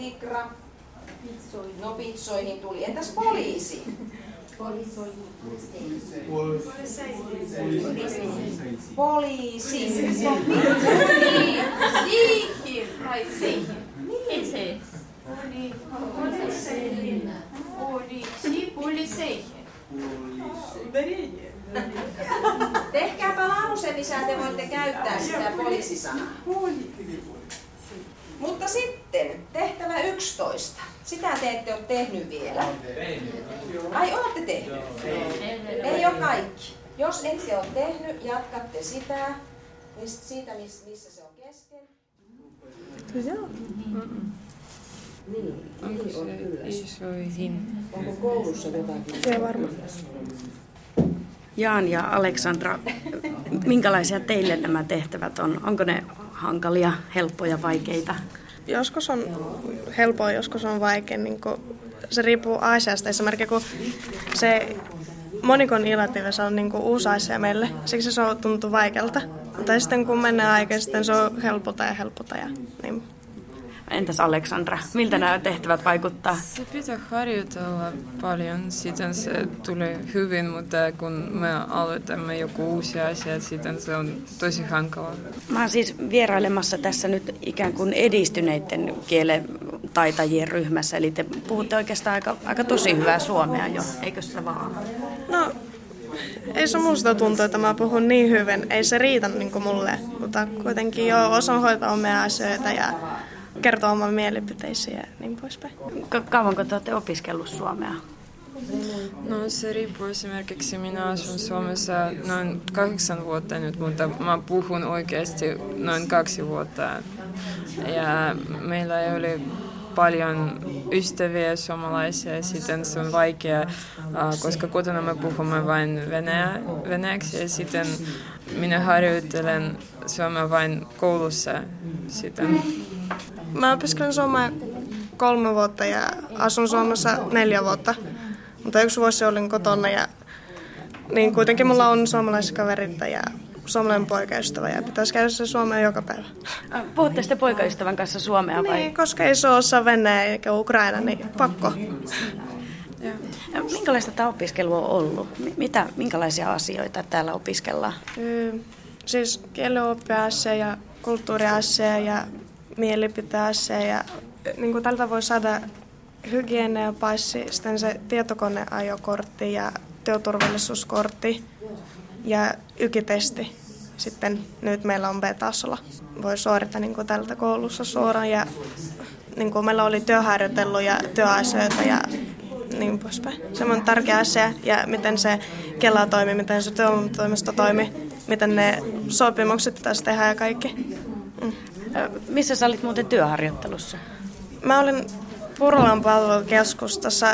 Tikra? Pitsoihin. No pitsoihin tuli. Entäs poliisi? Poliisi. Siihen tai siihen. Niin. Poliisi, poliiseihin. Tehkääpä lause, missä te voitte käyttää sitä poliisisanaa. Mutta sitten tehtävä 11. Sitä te ette ole tehnyt vielä. Ai olette tehnyt? Ei ole kaikki. Jos ette ole tehnyt, jatkatte sitä, siitä missä se on kesken. Niin, niin on kyllä. Onko koulussa jotakin? Varmaan. Jaan ja Aleksandra, minkälaisia teille nämä tehtävät on? Onko ne hankalia, helppoja, vaikeita? Joskus on helppoa, joskus on vaikea. Niin se riippuu asiasta. Esimerkiksi kun se monikon ilatiive, se on niin kuin uusi asia meille, siksi se on tuntuu vaikealta. Mutta sitten kun menee aikaa, sitten se on helpota ja helpota. Ja, niin. Entäs Aleksandra, miltä nämä tehtävät vaikuttaa? Se pitää harjoitella paljon, sitten se tulee hyvin, mutta kun me aloitamme joku uusi asia, sitten se on tosi hankalaa. Mä oon siis vierailemassa tässä nyt ikään kuin edistyneiden kielen taitajien ryhmässä, eli te puhutte oikeastaan aika, aika tosi hyvää suomea jo, eikö se vaan? No, ei se musta tuntuu, että mä puhun niin hyvin. Ei se riitä niin kuin mulle, mutta kuitenkin jo osaan hoitaa omia asioita ja kertoa oman mielipiteisiä ja niin poispäin. Ka- kauanko te olette opiskellut suomea? No se riippuu esimerkiksi, minä asun Suomessa noin kahdeksan vuotta nyt, mutta mä puhun oikeasti noin kaksi vuotta. Ja meillä ei ole paljon ystäviä suomalaisia ja sitten se on vaikea, koska kotona me puhumme vain venäjä, venäjäksi ja sitten minä harjoittelen suomea vain koulussa sitten. Mä opiskelen suomea kolme vuotta ja asun Suomessa neljä vuotta. Mutta yksi vuosi olin kotona ja niin kuitenkin mulla on suomalaiskaverit ja suomalainen poikaystävä ja pitäisi käydä se Suomeen joka päivä. Puhutte sitten poikaystävän kanssa suomea vai? Niin, koska ei se Venäjä eikä Ukraina, niin pakko. Ja. Minkälaista tämä opiskelu on ollut? Mitä, minkälaisia asioita täällä opiskellaan? Siis kielioppiasia ja kulttuuriasia ja mielipiteasia ja niin kuin tältä voi saada hygieniapassi, sitten se tietokoneajokortti ja työturvallisuuskortti ja ykitesti. Sitten nyt meillä on B-tasolla. Voi suorittaa niin kuin tältä koulussa suoraan ja niin kuin meillä oli työharjoitellut ja työasioita ja niin poispäin. Se on tärkeä asia ja miten se Kela toimii, miten se työvoimatoimisto toimii, miten ne sopimukset pitäisi tehdä ja kaikki. Mm. Missä sä olit muuten työharjoittelussa? Mä olin Purolan palvelukeskustassa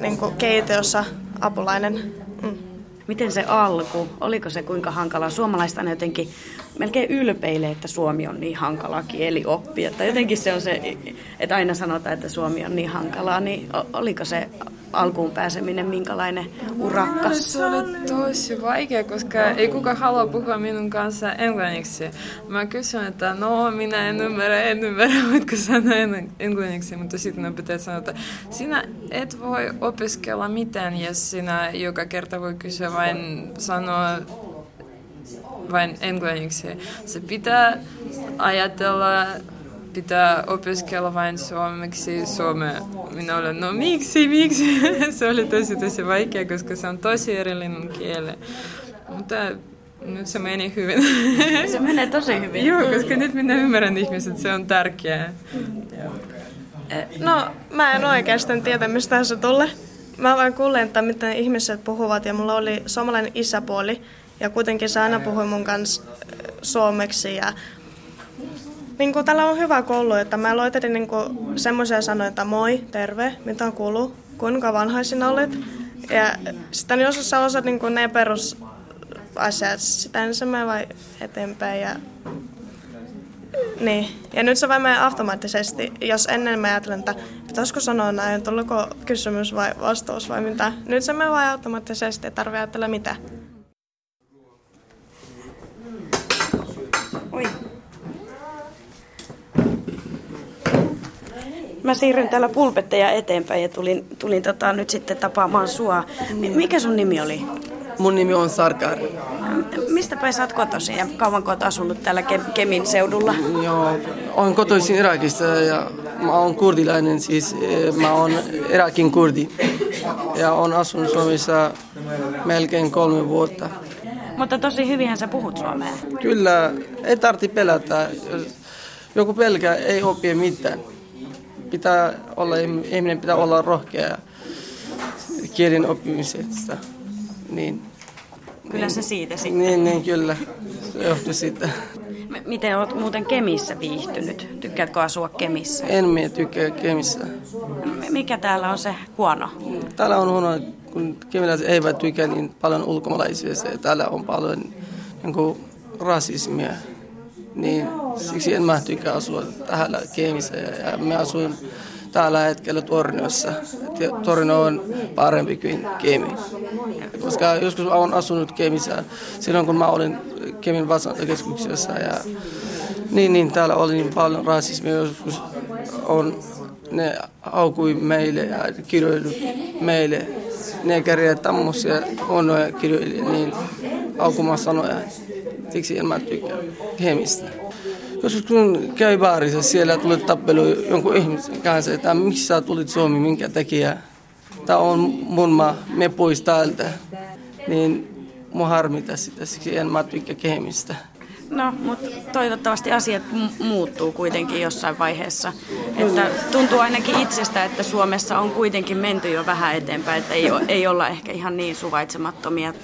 niin keitiossa apulainen. Mm. Miten se alku? Oliko se kuinka hankalaa? Suomalaista jotenkin melkein ylpeilee, että suomi on niin hankala kieli oppia. Tai jotenkin se on se, että aina sanotaan, että suomi on niin hankalaa. Niin oliko se alkuun pääseminen minkälainen urakka? Se oli tosi vaikea, koska ei kukaan halua puhua minun kanssa englanniksi. Mä kysyn, että no minä en ymmärrä, en ymmärrä, voitko sanoa englanniksi, mutta sitten opettaja sanoo, että sinä et voi opiskella mitään, jos sinä joka kerta voi kysyä vain sanoa vain englanniksi. Se pitää ajatella, pitää opiskella vain suomeksi suomea. Minä olen, no miksi, miksi? se oli tosi tosi vaikea, koska se on tosi erillinen kieli. Mutta nyt se meni hyvin. se menee tosi hyvin. Joo, koska nyt minä ymmärrän ihmiset, se on tärkeää. No, mä en oikeastaan tiedä, mistä se tulee. Mä vain kuulen, että miten ihmiset puhuvat ja mulla oli suomalainen isäpuoli. Ja kuitenkin se aina puhui mun kanssa suomeksi ja niin kuin täällä on hyvä koulu, että mä loitelin niin semmoisia sanoja, että moi, terve, mitä kuuluu, kuinka vanha sinä olet. Ja sitten jos sä osaat niin ne perusasiat, sitten se menee vai eteenpäin. Ja, niin. ja nyt se vain menee automaattisesti. Jos ennen mä ajattelen, että pitäisikö sanoa näin, tuliko kysymys vai vastaus vai mitä. Nyt se menee vain automaattisesti, ei tarvitse ajatella mitä. Mä siirryn täällä pulpetteja eteenpäin ja tulin, tulin tota, nyt sitten tapaamaan sua. M- mikä sun nimi oli? Mun nimi on Sarkar. Mistä päin sä oot kotoisin ja kauanko oot asunut täällä Ke- Kemin seudulla? Joo, olen kotoisin Irakista ja mä oon kurdilainen, siis eh, mä oon Irakin kurdi. Ja on asunut Suomessa melkein kolme vuotta. Mutta tosi hyvinhän sä puhut suomea. Kyllä, ei tarvitse pelätä. Joku pelkää, ei opi mitään. Pitää olla, ihminen pitää olla rohkea kielen oppimisesta. Niin, Kyllä se siitä sitten. niin, niin kyllä. Se johtuu siitä. Miten oot muuten Kemissä viihtynyt? Tykkäätkö asua Kemissä? En minä tykkää kemissä. Mikä täällä on se huono? Täällä on huono, kun kemiläiset eivät tykkää niin paljon ulkomaalaisia. Täällä on paljon niin kuin, rasismia. Niin siksi en mä tykkää asua täällä Kemissä. Ja, mä asun tällä hetkellä Torniossa. Et Tornio on parempi kuin Kemi. Koska joskus olen asunut Kemissä silloin, kun mä olin Kemin vastaanottokeskuksessa. Ja niin, niin, täällä oli niin paljon rasismia. Joskus on, ne haukui meille ja kirjoilu meille. Ne käriä tämmöisiä huonoja kirjoja, niin haukumaan sanoja. Siksi en mä tykkää Kemistä. Joskus kun käy baarissa, siellä tulee tappelu jonkun ihmisen kanssa, että miksi sä tulit Suomi, minkä takia. Tämä on mun maa, me pois täältä. Niin mua harmita sitä, siksi en mä tykkää Kemistä. No, mutta toivottavasti asiat muuttuu kuitenkin jossain vaiheessa. Että tuntuu ainakin itsestä, että Suomessa on kuitenkin menty jo vähän eteenpäin, että ei, o- ei olla ehkä ihan niin suvaitsemattomia.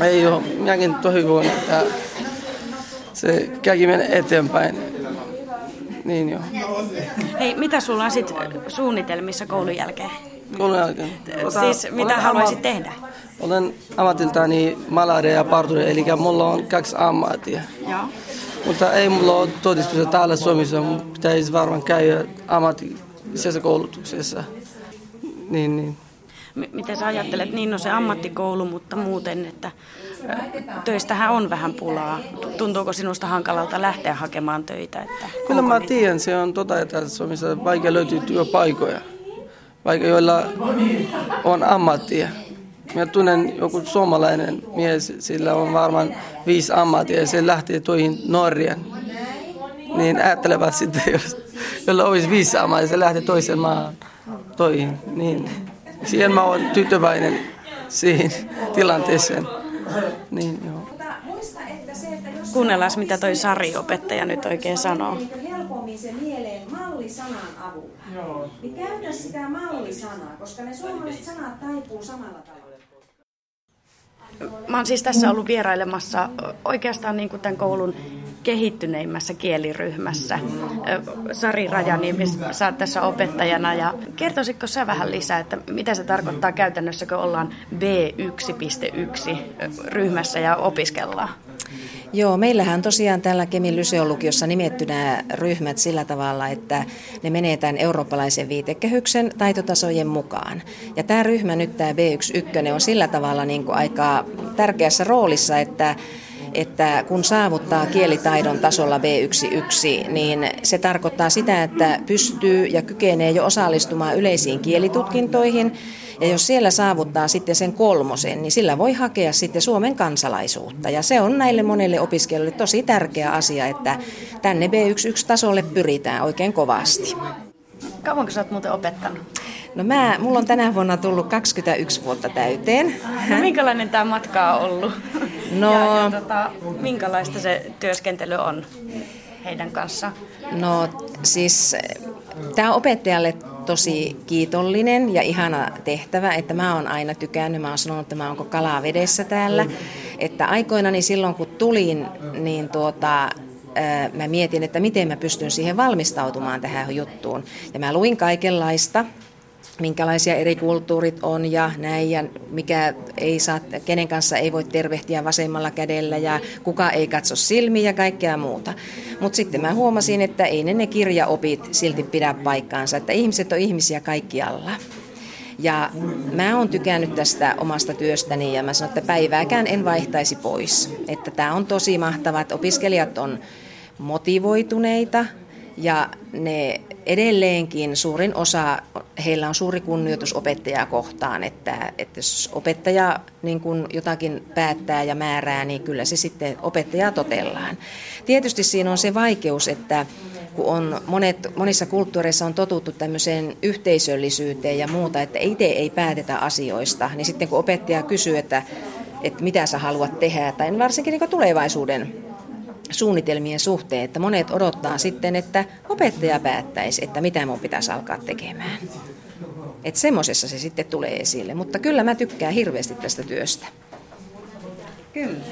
Ei ole, minäkin toivon, että se kaikki menee eteenpäin. Niin joo, Hei, mitä sulla on sitten suunnitelmissa koulun jälkeen? koulun jälkeen. Siis mitä olen haluaisit amma- tehdä? Olen ammatiltani malari ja parturi, eli mulla on kaksi ammattia. Joo. Mutta ei mulla ole todistusta täällä Suomessa. Mun pitäisi varmaan käydä ammatillisessa koulutuksessa. Niin, niin. M- miten sä ajattelet, niin on se ammattikoulu, mutta muuten, että töistähän on vähän pulaa. Tu- Tuntuuko sinusta hankalalta lähteä hakemaan töitä? Että Kyllä mä niitä? tiedän, se on tota, että Suomessa vaikea löytyy työpaikoja. Vaikka joilla on ammattia. Mä tunnen joku suomalainen mies, sillä on varmaan viisi ammattia ja se lähtee toihin Norjaan. Niin ajattelevat sitten, jos jolla olisi viisi ammattia, se lähtee toiseen maahan toihin. Niin. Siihen mä oon tyytyväinen siihen tilanteeseen. Niin, joo. Mutta muista, että se, että jos Kuunnellaan, mitä toi Sari-opettaja nyt oikein sanoo. niin helpommin se mieleen mallisanan avulla. Joo. Niin käytä sitä mallisanaa, koska ne suomalaiset sanat taipuu samalla tavalla. Mä oon siis tässä ollut vierailemassa oikeastaan niin kuin tämän koulun kehittyneimmässä kieliryhmässä. Sari Rajaniemi, sä oot tässä opettajana ja kertoisitko sä vähän lisää, että mitä se tarkoittaa käytännössä, kun ollaan B1.1 ryhmässä ja opiskellaan? Joo, meillähän tosiaan tällä Kemin Lyseolukiossa nimetty nämä ryhmät sillä tavalla, että ne menee tämän eurooppalaisen viitekehyksen taitotasojen mukaan. Ja tämä ryhmä nyt, tämä B11, on sillä tavalla niin kuin aika tärkeässä roolissa, että että kun saavuttaa kielitaidon tasolla B11, niin se tarkoittaa sitä, että pystyy ja kykenee jo osallistumaan yleisiin kielitutkintoihin. Ja jos siellä saavuttaa sitten sen kolmosen, niin sillä voi hakea sitten Suomen kansalaisuutta. Ja se on näille monille opiskelijoille tosi tärkeä asia, että tänne B11-tasolle pyritään oikein kovasti. Kauanko sä oot muuten opettanut? No mä, mulla on tänä vuonna tullut 21 vuotta täyteen. No, minkälainen tämä matka on ollut? No- Ja, ja tota, minkälaista se työskentely on heidän kanssaan? No siis tämä on opettajalle tosi kiitollinen ja ihana tehtävä, että mä oon aina tykännyt, mä oon sanonut, että mä oonko kalaa vedessä täällä. Että aikoinani silloin kun tulin, niin tuota, ää, mä mietin, että miten mä pystyn siihen valmistautumaan tähän juttuun. Ja mä luin kaikenlaista, minkälaisia eri kulttuurit on ja näin ja mikä ei saa, kenen kanssa ei voi tervehtiä vasemmalla kädellä ja kuka ei katso silmiä ja kaikkea muuta. Mutta sitten mä huomasin, että ei ne, ne kirjaopit silti pidä paikkaansa, että ihmiset on ihmisiä kaikkialla. Ja mä oon tykännyt tästä omasta työstäni ja mä sanon, että päivääkään en vaihtaisi pois. Että tämä on tosi mahtavaa, että opiskelijat on motivoituneita ja ne edelleenkin suurin osa, heillä on suuri kunnioitus opettajaa kohtaan, että, että jos opettaja niin kun jotakin päättää ja määrää, niin kyllä se sitten opettajaa totellaan. Tietysti siinä on se vaikeus, että kun on monet, monissa kulttuureissa on totuttu tämmöiseen yhteisöllisyyteen ja muuta, että itse ei päätetä asioista, niin sitten kun opettaja kysyy, että, että mitä sä haluat tehdä, tai varsinkin niin tulevaisuuden suunnitelmien suhteen, että monet odottaa sitten, että opettaja päättäisi, että mitä mun pitäisi alkaa tekemään. Että semmoisessa se sitten tulee esille, mutta kyllä mä tykkään hirveästi tästä työstä. Kyllä.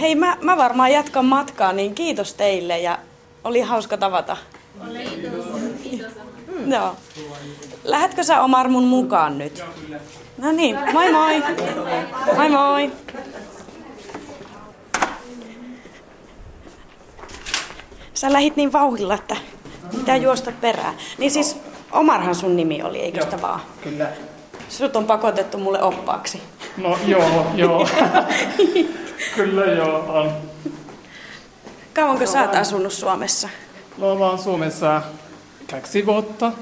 Hei, mä, mä varmaan jatkan matkaa, niin kiitos teille ja oli hauska tavata. Kiitos. Kiitos. Mm. Joo. Lähetkö sä Omar mun mukaan nyt? No niin, moi moi. Moi moi. Sä lähit niin vauhilla, että mitä juosta perään. Niin siis Omarhan sun nimi oli, eikö sitä vaan? Kyllä. Sut on pakotettu mulle oppaaksi. No joo, joo. kyllä joo on. Kauanko sä oot asunut Suomessa? No mä oon Suomessa kaksi vuotta.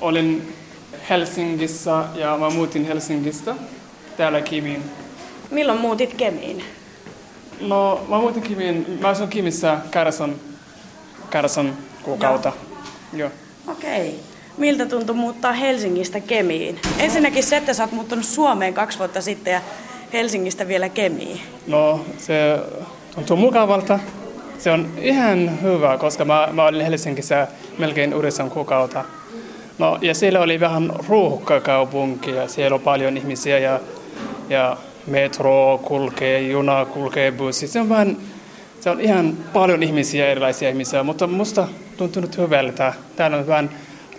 Olin Helsingissä ja mä muutin Helsingistä täällä Kimiin. Milloin muutit Kemiin? No mä muutin Kimiin, mä asun Kimissä Kärson, Kärson kuukautta. Joo. Okei. Okay. Miltä tuntui muuttaa Helsingistä Kemiin? Ensinnäkin se, että sä oot muuttanut Suomeen kaksi vuotta sitten ja Helsingistä vielä Kemiin. No se tuntuu mukavalta. Se on ihan hyvä, koska mä, mä olin Helsingissä melkein yhdeksän kuukautta. No, ja siellä oli vähän ruuhka kaupunki ja siellä on paljon ihmisiä ja, ja metro kulkee, juna kulkee, bussi. Se on vähän, se on ihan paljon ihmisiä, erilaisia ihmisiä, mutta musta tuntunut hyvältä. Täällä on vähän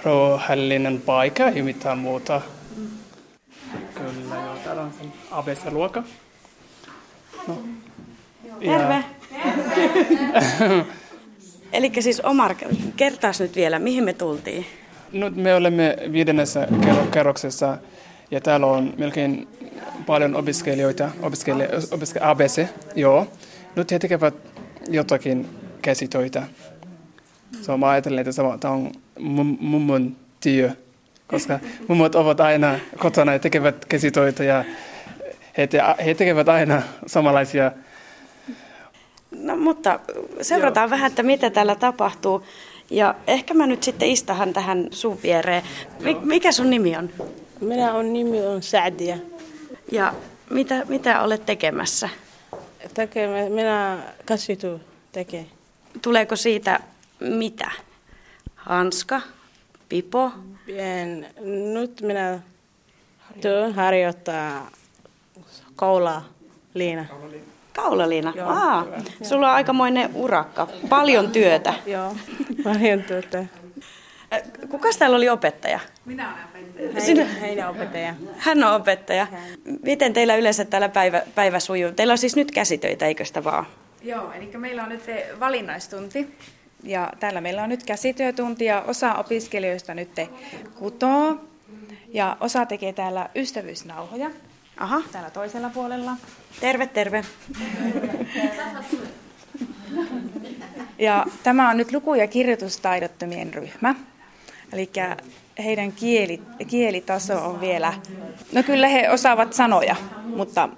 rauhallinen paikka, ei mitään muuta. Kyllä, joo. Täällä on sen ABC-luokka. No. Terve! Eli siis Omar, kertaas nyt vielä, mihin me tultiin? Nyt me olemme viidennessä kerroksessa ja täällä on melkein paljon opiskelijoita, opiskelijoita opiske, ABC, joo. Nyt he tekevät jotakin käsitöitä. So mä ajattelen, että tämä on mummon työ, koska mummot ovat aina kotona ja tekevät käsitöitä ja he, te, he tekevät aina samanlaisia No mutta seurataan Joo. vähän, että mitä täällä tapahtuu. Ja ehkä mä nyt sitten istahan tähän sun viereen. Mikä sun nimi on? Minä on nimi on Saadia. Ja mitä, mitä olet tekemässä? Tekemä, minä kasitu tekee. Tuleeko siitä mitä? Hanska? Pipo? En, nyt minä työn harjoittaa koulaa Liina. Kaulaliina. Joo, Aa, sulla on aikamoinen urakka. Paljon työtä. Joo, paljon työtä. Kuka täällä oli opettaja? Minä olen opettaja. Sinä? Heidän opettaja. Hän on opettaja. Miten teillä yleensä täällä päivä, päivä sujuu? Teillä on siis nyt käsitöitä, eikö sitä vaan? Joo, eli meillä on nyt valinnaistunti. Ja täällä meillä on nyt käsityötunti ja osa opiskelijoista nyt kutoo. Ja osa tekee täällä ystävyysnauhoja. Aha. Täällä toisella puolella. Terve, terve. Ja tämä on nyt luku- ja kirjoitustaidottomien ryhmä. Eli heidän kieli, kielitaso on vielä, no kyllä he osaavat sanoja, mutta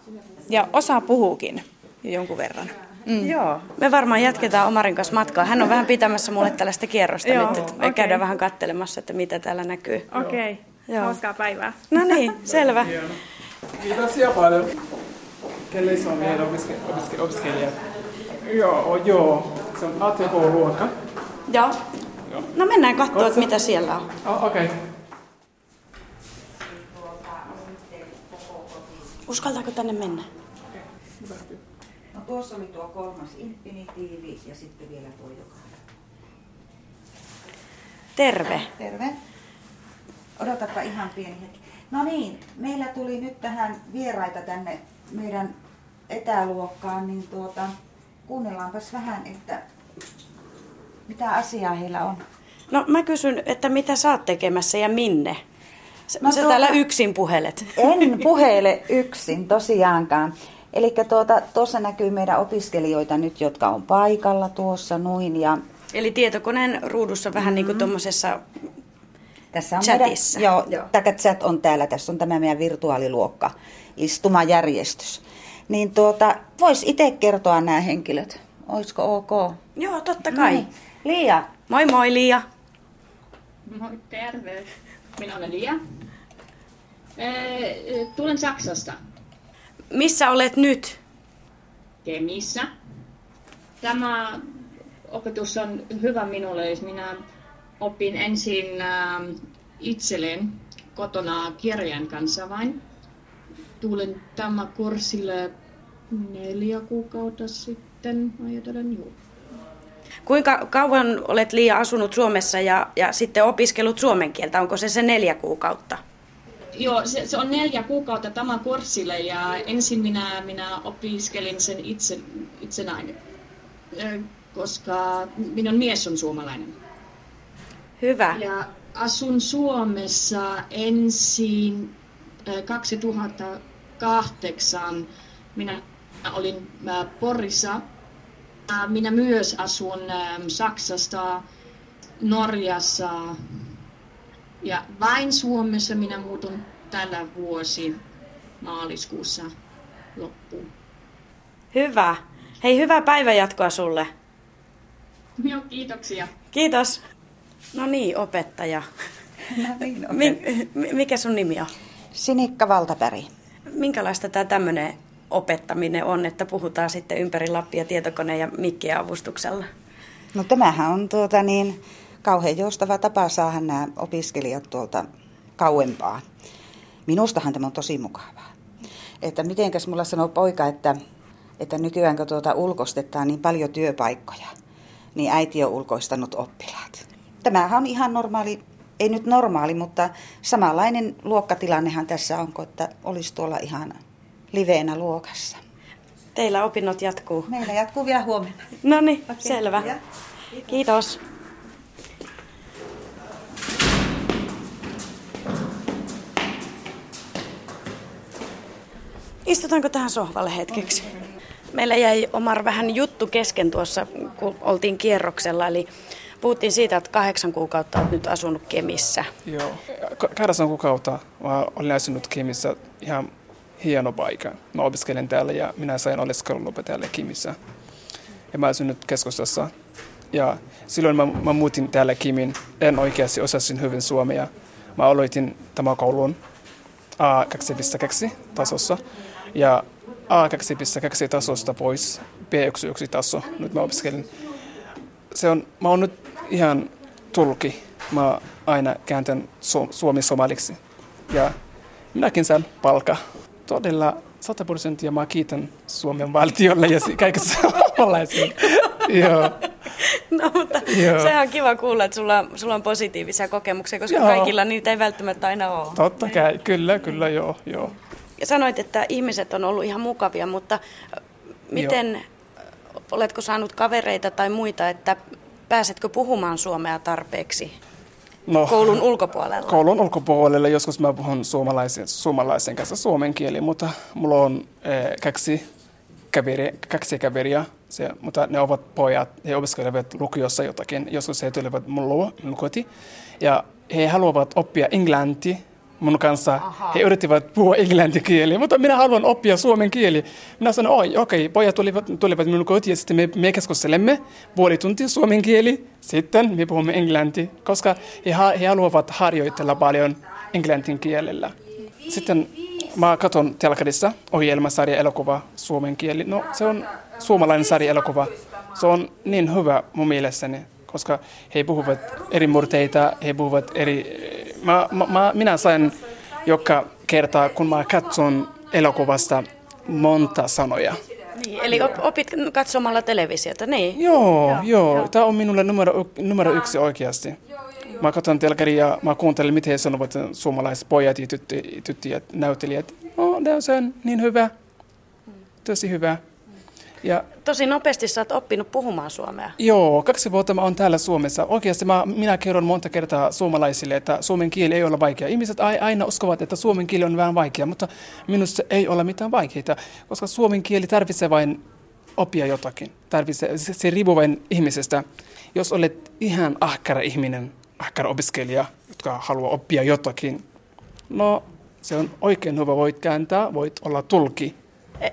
ja osa puhuukin jonkun verran. Mm. Joo. Me varmaan jatketaan Omarin kanssa matkaa. Hän on vähän pitämässä mulle tällaista kierrosta Joo, nyt, että okay. käydään vähän kattelemassa, että mitä täällä näkyy. Okei, okay. hauskaa päivää. No niin, selvä. Kiitoksia paljon. Kelle se on meidän opiske, opiske, opiskelijat? Joo, joo. Se on ATK-luokka. Joo. Joo. No mennään katsoa, että mitä siellä on. Oh, Okei. Okay. Uskaltaako tänne mennä? No tuossa oli tuo kolmas infinitiivi ja sitten vielä tuo joka. Terve. Terve. Odotapa ihan pieni hetki. No niin, meillä tuli nyt tähän vieraita tänne meidän etäluokkaan, niin tuota, kuunnellaanpas vähän, että mitä asiaa heillä on. No mä kysyn, että mitä sä oot tekemässä ja minne? Sä, no, sä tuota, täällä yksin puhelet. En puhele yksin tosiaankaan. Eli tuota, tuossa näkyy meidän opiskelijoita nyt, jotka on paikalla tuossa noin. Ja Eli tietokoneen ruudussa vähän niin kuin tuommoisessa Tässä on Chatissa. Meidän, joo, joo. Chat on täällä. Tässä on tämä meidän virtuaaliluokka, istumajärjestys. Niin tuota, vois itse kertoa nämä henkilöt. Olisiko ok? Joo, totta kai. Niin. Liia. Moi moi Liia. Moi, terve. Minä olen Lia. Eh, Tulen Saksasta, Missä olet nyt? Kemissä. Tämä opetus on hyvä minulle, jos minä opin ensin itselleen kotona kirjan kanssa vain. Tulin tämä kurssille neljä kuukautta sitten, ajatellen juu. Kuinka kauan olet Liia asunut Suomessa ja, ja sitten opiskellut suomen kieltä? Onko se se neljä kuukautta? Joo, se, se on neljä kuukautta tämä kurssille ja ensin minä, minä opiskelin sen itse, itsenäinen, koska minun mies on suomalainen. Hyvä. Ja asun Suomessa ensin ö, 2008. Minä olin Porissa. Minä myös asun Saksasta, Norjassa ja vain Suomessa minä muutun tällä vuosi maaliskuussa loppuun. Hyvä. Hei, hyvää päivänjatkoa sulle. Joo, kiitoksia. Kiitos. No niin, opettaja. No niin, Mi- mi- mikä sun nimi on? Sinikka Valtapäri. Minkälaista tämä tämmöinen opettaminen on, että puhutaan sitten ympäri Lappia tietokoneen ja mikkien avustuksella? No tämähän on tuota niin, kauhean joustava tapa saada nämä opiskelijat tuolta kauempaa. Minustahan tämä on tosi mukavaa. Että mitenkäs mulla sanoo poika, että, että nykyään kun tuota ulkostetaan niin paljon työpaikkoja, niin äiti on ulkoistanut oppilaat. Tämähän on ihan normaali, ei nyt normaali, mutta samanlainen luokkatilannehan tässä on, että olisi tuolla ihan liveenä luokassa. Teillä opinnot jatkuu. Meillä jatkuu vielä huomenna. No niin, Okei, selvä. ja. Kiitos. Istutaanko tähän sohvalle hetkeksi? Meillä jäi Omar vähän juttu kesken tuossa, kun oltiin kierroksella. Eli puhuttiin siitä, että kahdeksan kuukautta olet nyt asunut Kemissä. Joo. Ka- Kahdeksan kuukautta mä olin asunut Kimissä ihan hieno paikka. Mä opiskelen täällä ja minä sain oleskelulupa Kimissä. Ja mä asun nyt keskustassa. Ja silloin mä, mä muutin täällä Kimin. En oikeasti osasin hyvin suomea. Mä aloitin tämä koulun A2.2 tasossa. Ja A2.2 tasosta pois B1 taso. Nyt mä opiskelen. Se on, mä oon nyt ihan tulki. Mä aina kääntän su- suomi-somaliksi. Ja minäkin saan palka. Todella 100 prosenttia mä kiitän Suomen valtiolle ja kaikessa suomalaisille. Joo. No, mutta Joo. sehän on kiva kuulla, että sulla, sulla on positiivisia kokemuksia, koska Joo. kaikilla niitä ei välttämättä aina ole. Totta kai, kyllä, kyllä, joo, joo. Ja sanoit, että ihmiset on ollut ihan mukavia, mutta miten, oletko saanut kavereita tai muita, että pääsetkö puhumaan suomea tarpeeksi No, koulun ulkopuolella? Koulun ulkopuolella. Joskus mä puhun suomalaisen, suomalaisen kanssa suomen kieli, mutta mulla on eh, kaksi, kaveri, kaksi kaveria, se, mutta ne ovat pojat, he opiskelevat lukiossa jotakin, joskus he tulevat mun luo, mun koti, ja he haluavat oppia englanti mun kanssa. Aha. He yrittivät puhua englantikieliä, mutta minä haluan oppia suomen kieli. Minä sanoin, oi, okei, okay, pojat tulivat, tulivat minun kotiin ja sitten me, me keskustelemme puoli tuntia suomen kieli, sitten me puhumme englanti, koska he, he haluavat harjoitella paljon englantin kielellä. Sitten mä katson telkkarissa ohjelmasarja elokuva suomen kieli. No se on suomalainen sarja elokuva. Se on niin hyvä mun mielestäni, koska he puhuvat eri murteita, he puhuvat eri... Mä, mä, mä, minä sain joka kerta, kun mä katson elokuvasta monta sanoja. Niin, eli op- opit katsomalla televisiota, niin? Joo, joo. joo. Tämä on minulle numero, numero yksi oikeasti. Mä katson telkkaria ja mä kuuntelen, miten he sanovat suomalaiset pojat ja tytti, tyttöjät, näyttelijät. No, se on niin hyvä. Tosi hyvä. Ja Tosi nopeasti sä oot oppinut puhumaan suomea. Joo, kaksi vuotta mä oon täällä Suomessa. Oikeasti mä, minä kerron monta kertaa suomalaisille, että suomen kieli ei ole vaikea. Ihmiset aina uskovat, että suomen kieli on vähän vaikea, mutta minusta ei ole mitään vaikeita, koska suomen kieli tarvitsee vain oppia jotakin. Tarvitsee, se, se riippuu vain ihmisestä. jos olet ihan ahkara ihminen, ahkara opiskelija, jotka haluaa oppia jotakin, no se on oikein hyvä, voit kääntää, voit olla tulki.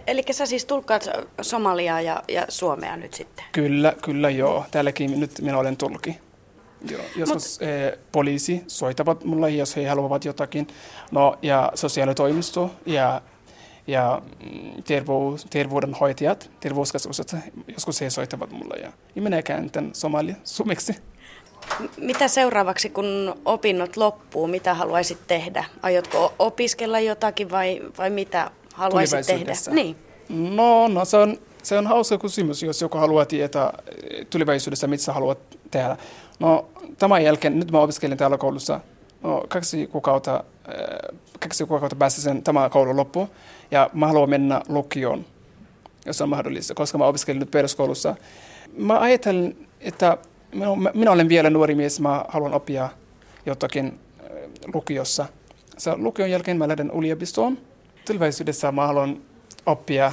Eli sä siis tulkkaat Somaliaa ja, ja Suomea nyt sitten? Kyllä, kyllä joo. Täälläkin nyt minä olen tulki. Joo, joskus Mut... eh, poliisi soitavat mulle, jos he haluavat jotakin. No, ja sosiaalitoimisto ja, ja mm, terveys, terveydenhoitajat, terveyskeskukset, joskus he soitavat mulle. Ja, ja minä kääntän somalia suomeksi. Mitä seuraavaksi, kun opinnot loppuu, mitä haluaisit tehdä? Aiotko opiskella jotakin vai, vai mitä haluaisit tehdä? Niin. No, no se, on, se on hauska kysymys, jos joku haluaa tietää tulevaisuudessa, mitä haluat tehdä. No, tämän jälkeen, nyt mä opiskelen täällä koulussa no, kaksi kuukautta, äh, kaksi kuukautta päästä sen tämä koulu loppuun. Ja mä haluan mennä lukioon, jos on mahdollista, koska mä opiskelin nyt peruskoulussa. Mä ajattelen, että minä, minä olen vielä nuori mies, mä haluan oppia jotakin äh, lukiossa. Se lukion jälkeen mä lähden yliopistoon. Tulevaisuudessa mä haluan oppia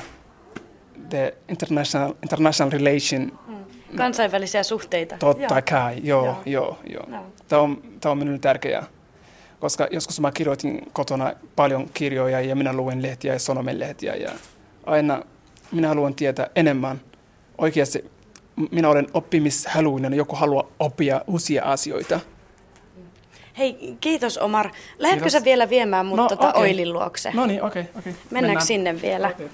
the international, international relation. Mm. Kansainvälisiä suhteita. Totta joo. kai, joo, joo. joo, joo. No. Tämä, on, tämä on minulle tärkeää. Koska joskus mä kirjoitin kotona paljon kirjoja ja minä luen lehtiä ja sanomenlehtiä ja aina minä haluan tietää enemmän oikeasti minä olen oppimishaluinen, joku haluaa oppia uusia asioita. Hei, kiitos Omar. Lähetkö kiitos. sä vielä viemään mut no, tota okay. Oilin luokse? No niin, okei. Okay, okay. Mennäänkö Mennään. sinne vielä? Okay.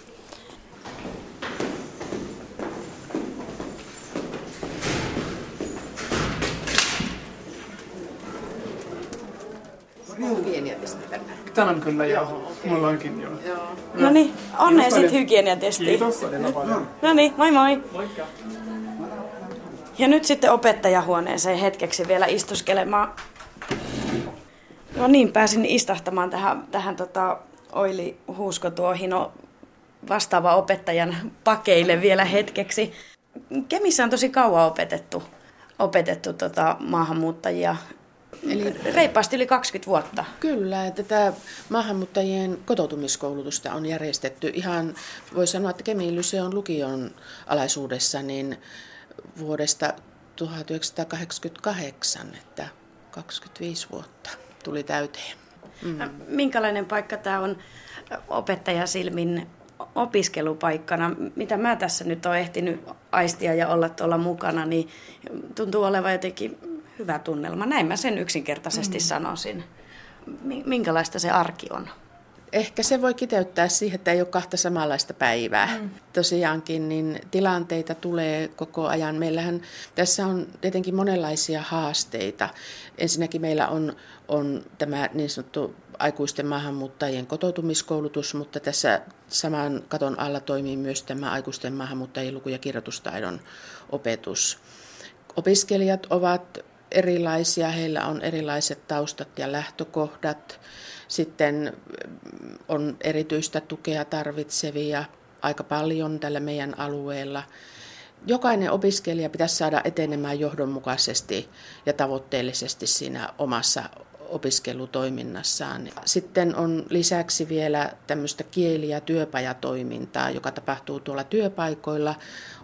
Tämän kyllä joo. Mulla onkin joo. joo. No niin, onnea sitten hygieniatestiin. Kiitos todella paljon. No niin, moi moi. Moikka. Ja nyt sitten opettajahuoneeseen hetkeksi vielä istuskelemaan. No niin, pääsin istahtamaan tähän, tähän tota Oili Huuskotuohino vastaava opettajan pakeille vielä hetkeksi. Kemissä on tosi kauan opetettu, opetettu tota maahanmuuttajia. Eli reippaasti yli 20 vuotta. Kyllä, että tämä maahanmuuttajien kotoutumiskoulutusta on järjestetty ihan, voi sanoa, että Kemin on lukion alaisuudessa, niin vuodesta 1988, että 25 vuotta tuli täyteen. Mm. Minkälainen paikka tämä on opettajasilmin opiskelupaikkana? Mitä mä tässä nyt olen ehtinyt aistia ja olla tuolla mukana, niin tuntuu olevan jotenkin hyvä tunnelma. Näin mä sen yksinkertaisesti mm. sanoisin. Minkälaista se arki on? Ehkä se voi kiteyttää siihen, että ei ole kahta samanlaista päivää. Mm. Tosiaankin niin tilanteita tulee koko ajan. Meillähän tässä on tietenkin monenlaisia haasteita. Ensinnäkin meillä on, on tämä niin sanottu aikuisten maahanmuuttajien kotoutumiskoulutus, mutta tässä saman katon alla toimii myös tämä aikuisten maahanmuuttajien luku- ja kirjoitustaidon opetus. Opiskelijat ovat erilaisia, heillä on erilaiset taustat ja lähtökohdat. Sitten mm, on erityistä tukea tarvitsevia aika paljon tällä meidän alueella. Jokainen opiskelija pitäisi saada etenemään johdonmukaisesti ja tavoitteellisesti siinä omassa opiskelutoiminnassaan. Sitten on lisäksi vielä tämmöistä kieli- ja työpajatoimintaa, joka tapahtuu tuolla työpaikoilla.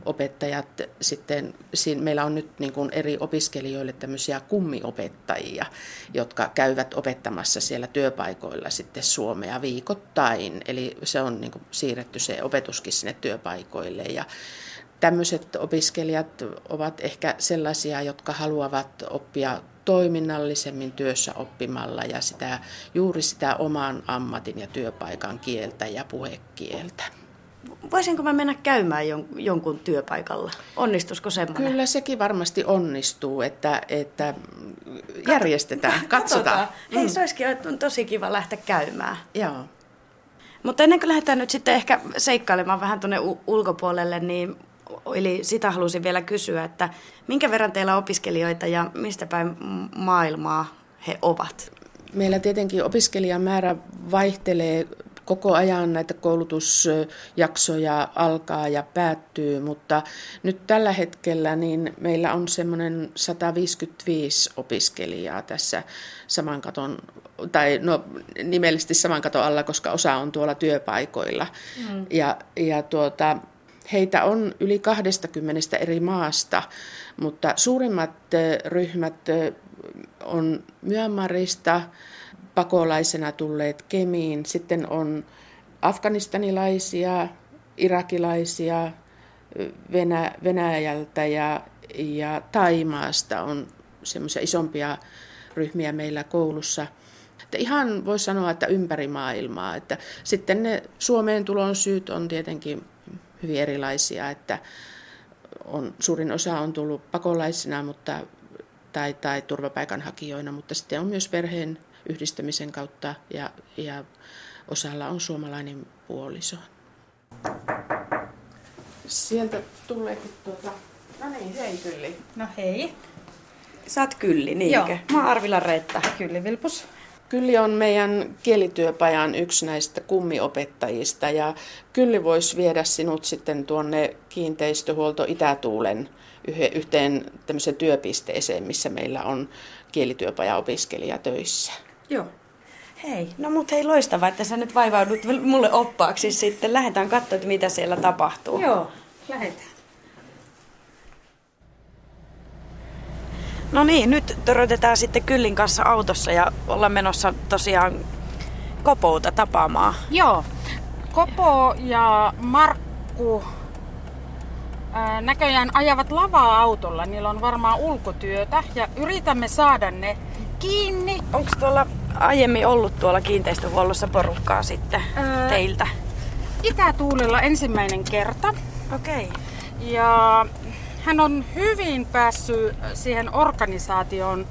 Opettajat sitten, meillä on nyt niin kuin eri opiskelijoille tämmöisiä kummiopettajia, jotka käyvät opettamassa siellä työpaikoilla sitten suomea viikoittain. Eli se on niin kuin siirretty se opetuskin sinne työpaikoille ja tämmöiset opiskelijat ovat ehkä sellaisia, jotka haluavat oppia toiminnallisemmin työssä oppimalla ja sitä, juuri sitä oman ammatin ja työpaikan kieltä ja puhekieltä. Voisinko mä mennä käymään jonkun työpaikalla? Onnistuisiko semmoinen? Kyllä sekin varmasti onnistuu, että, että järjestetään, katsotaan. Hei, mm. se olisikin tosi kiva lähteä käymään. Joo. Mutta ennen kuin lähdetään nyt sitten ehkä seikkailemaan vähän tuonne ulkopuolelle, niin Eli sitä halusin vielä kysyä, että minkä verran teillä on opiskelijoita ja mistä päin maailmaa he ovat? Meillä tietenkin opiskelijamäärä vaihtelee koko ajan näitä koulutusjaksoja alkaa ja päättyy, mutta nyt tällä hetkellä niin meillä on semmoinen 155 opiskelijaa tässä saman katon, tai no nimellisesti saman katon alla, koska osa on tuolla työpaikoilla. Mm. Ja, ja tuota, Heitä on yli 20 eri maasta, mutta suurimmat ryhmät on Myanmarista pakolaisena tulleet Kemiin. Sitten on afganistanilaisia, irakilaisia, Venä, Venäjältä ja, ja Taimaasta on semmoisia isompia ryhmiä meillä koulussa. Että ihan voisi sanoa, että ympäri maailmaa. Että sitten ne Suomeen tulon syyt on tietenkin hyvin erilaisia, että on, suurin osa on tullut pakolaisina mutta, tai, tai turvapaikanhakijoina, mutta sitten on myös perheen yhdistämisen kautta ja, ja osalla on suomalainen puoliso. Sieltä tuleekin tuota... No niin, hei Kylli. No hei. Sä oot Kylli, niinkö? Joo. Mä oon Arvila Reetta. Kylli Vilpus. Kylli on meidän kielityöpajan yksi näistä kummiopettajista ja Kylli voisi viedä sinut sitten tuonne kiinteistöhuolto Itätuulen yhteen tämmöiseen työpisteeseen, missä meillä on kielityöpaja-opiskelija töissä. Joo. Hei, no mut hei loistavaa, että sä nyt vaivaudut mulle oppaaksi sitten. Lähdetään katsoa, mitä siellä tapahtuu. Joo, lähdetään. No niin, nyt törötetään sitten Kyllin kanssa autossa ja ollaan menossa tosiaan Kopouta tapaamaan. Joo, Kopo ja Markku ää, näköjään ajavat lavaa autolla. Niillä on varmaan ulkotyötä ja yritämme saada ne kiinni. Onko tuolla aiemmin ollut tuolla kiinteistöhuollossa porukkaa sitten ää, teiltä? Itätuulella ensimmäinen kerta. Okei. Okay. Ja hän on hyvin päässyt siihen organisaatioon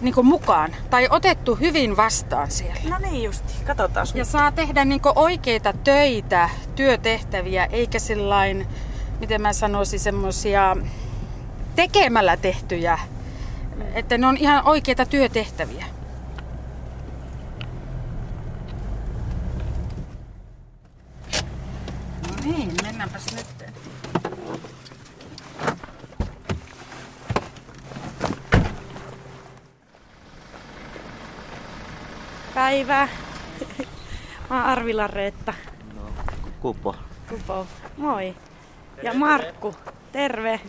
niin mukaan tai otettu hyvin vastaan siellä. No niin justi, katsotaan. Ja saa tehdä niin oikeita töitä, työtehtäviä, eikä sillain, miten mä sanoisin, semmoisia tekemällä tehtyjä, että ne on ihan oikeita työtehtäviä. Päivää. Mä oon Arvila Reetta. No, Kupo. Kupo. Moi. Ja Markku, terve.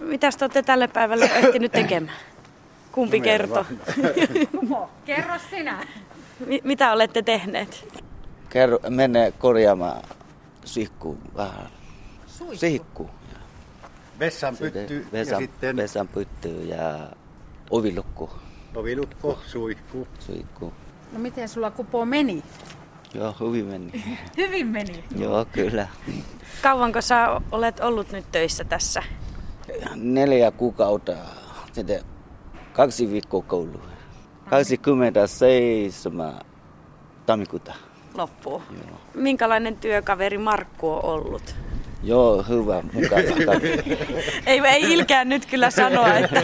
Mitäs te olette tälle päivälle ehtinyt tekemään? Kumpi no, kertoo? Kupo, kerro sinä. mitä olette tehneet? Kerro, mene korjaamaan sihku vähän. Sihku. Vessan pytty vessan, ja sitten... Vessan pytty ja ovilukku. Ovilukko, suihku. Suihku. No miten sulla kupo meni? Joo, hyvin meni. hyvin meni? Joo, kyllä. Kauanko sä olet ollut nyt töissä tässä? Neljä kuukautta. Sitten kaksi viikkoa koulu. 27 tammikuuta. Loppuu. Joo. Minkälainen työkaveri Markku on ollut? Joo, hyvä, mukava. ei, ei ilkää nyt kyllä sanoa, että...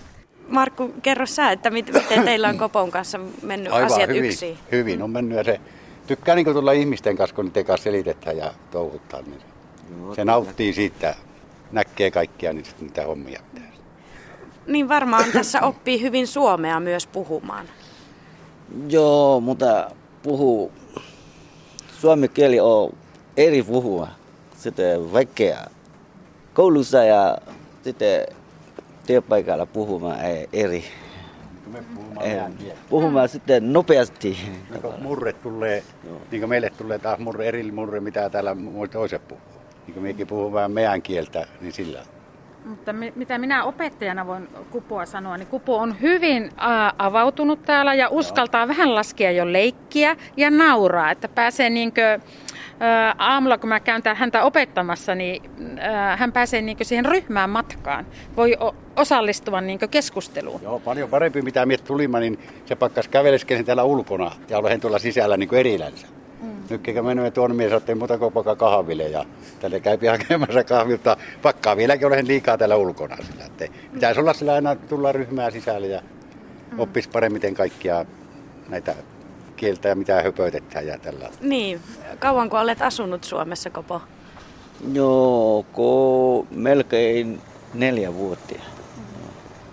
Markku, kerro sä, että miten teillä on Kopon kanssa mennyt Aivan, asiat hyvin, yksin? Hyvin on mennyt ja se tykkää niin tulla ihmisten kanssa, kun niiden kanssa selitetään ja touhuttaa. Niin Joo, se nauttii siitä, näkee kaikkia niitä, niitä hommia. Niin varmaan tässä oppii hyvin suomea myös puhumaan. Joo, mutta puhuu, suomi kieli on eri puhua. Sitten vaikea koulussa ja sitten työpaikalla puhumaan eri. Me puhumaan, puhumaan sitten nopeasti. Niin murre tulee, niin kuin meille tulee taas murre, eri murre, mitä täällä toiset puhuu. Niin kuin mekin puhuu vähän meidän kieltä, niin sillä mutta mitä minä opettajana voin Kupoa sanoa, niin Kupo on hyvin avautunut täällä ja uskaltaa vähän laskea jo leikkiä ja nauraa, että pääsee niinkö aamulla, kun mä käyn häntä opettamassa, niin hän pääsee niin siihen ryhmään matkaan. Voi osallistua niin keskusteluun. Joo, paljon parempi mitä miet tulimme, niin se pakkas käveleskelin täällä ulkona ja olen tuolla sisällä niin erillänsä. Mm. Nyt kun menemme tuonne mies, ettei muuta kuin pakka kahville ja tälle käypi hakemassa kahvi, mutta pakkaa vieläkin olen liikaa täällä ulkona. Sillä, että pitäisi olla sillä aina tulla ryhmää sisälle ja mm. oppisi paremmin kaikkia näitä kieltä ja mitä höpötetään ja tällä. Niin, kauanko olet asunut Suomessa, Kopo? Joo, ko melkein neljä vuotta.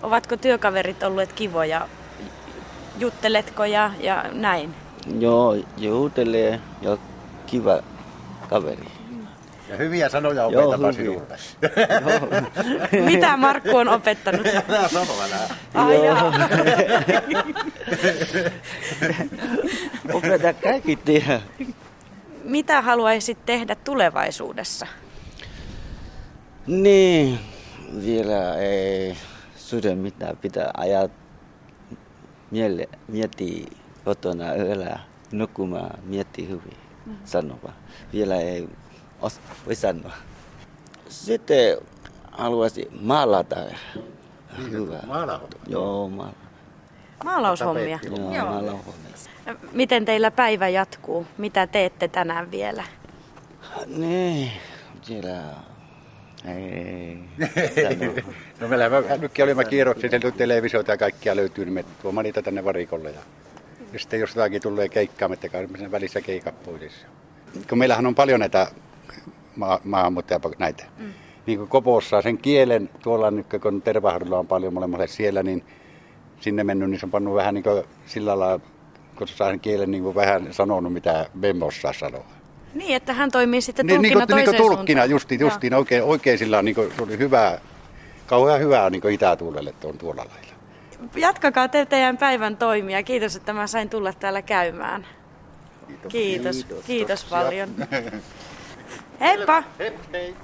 Ovatko työkaverit olleet kivoja? Jutteletko ja, ja näin? Joo, juttelee ja kiva kaveri. Ja hyviä sanoja Joo, opetapa hyviä. sinulle. Mitä Markku on opettanut? Ai jaa. Opeta kaikki tehdä. Mitä haluaisit tehdä tulevaisuudessa? Niin, vielä ei suhde mitään. Pitää ajaa miele, miettiä kotona yöllä nukkumaan, miettiä hyvin. Mm. Sanoa. Vielä ei os, voi sanoa. Sitten haluaisin maalata. Hyvä. Maalautua? Joo, maala. Maalaushommia. Joo, Joo. maalaushommia. Miten teillä päivä jatkuu? Mitä teette tänään vielä? Niin, siellä ei sano. no meillä mä, nytkin olimme kierroksia, sieltä televisiota ja kaikkia löytyy, niin me tuomaan niitä tänne varikolle. Ja, ja sitten jos jotakin tulee keikkaa, me sen välissä keikat pois. Kun meillähän on paljon näitä ma- maahanmuuttajia, näitä. Mm. Niin kuin Kopossa sen kielen, tuolla nyt kun Tervahdulla on paljon molemmalle siellä, niin sinne mennyt, niin se on pannut vähän niin kuin sillä lailla, kun se saa sen kielen niin kuin vähän sanonut, mitä osaa sanoa. Niin, että hän toimii sitten Niin, niin, niin kuin toiseen tulkkina, suuntaan. justiin, justiin oikein, oikein sillä niin kuin, se oli hyvä, kauhean hyvää niin itätuulelle tuon tuolla lailla. Jatkakaa te teidän päivän toimia. Kiitos, että mä sain tulla täällä käymään. Kiitos. Kiitos, Kiitos paljon. Heippa! Hei, hei.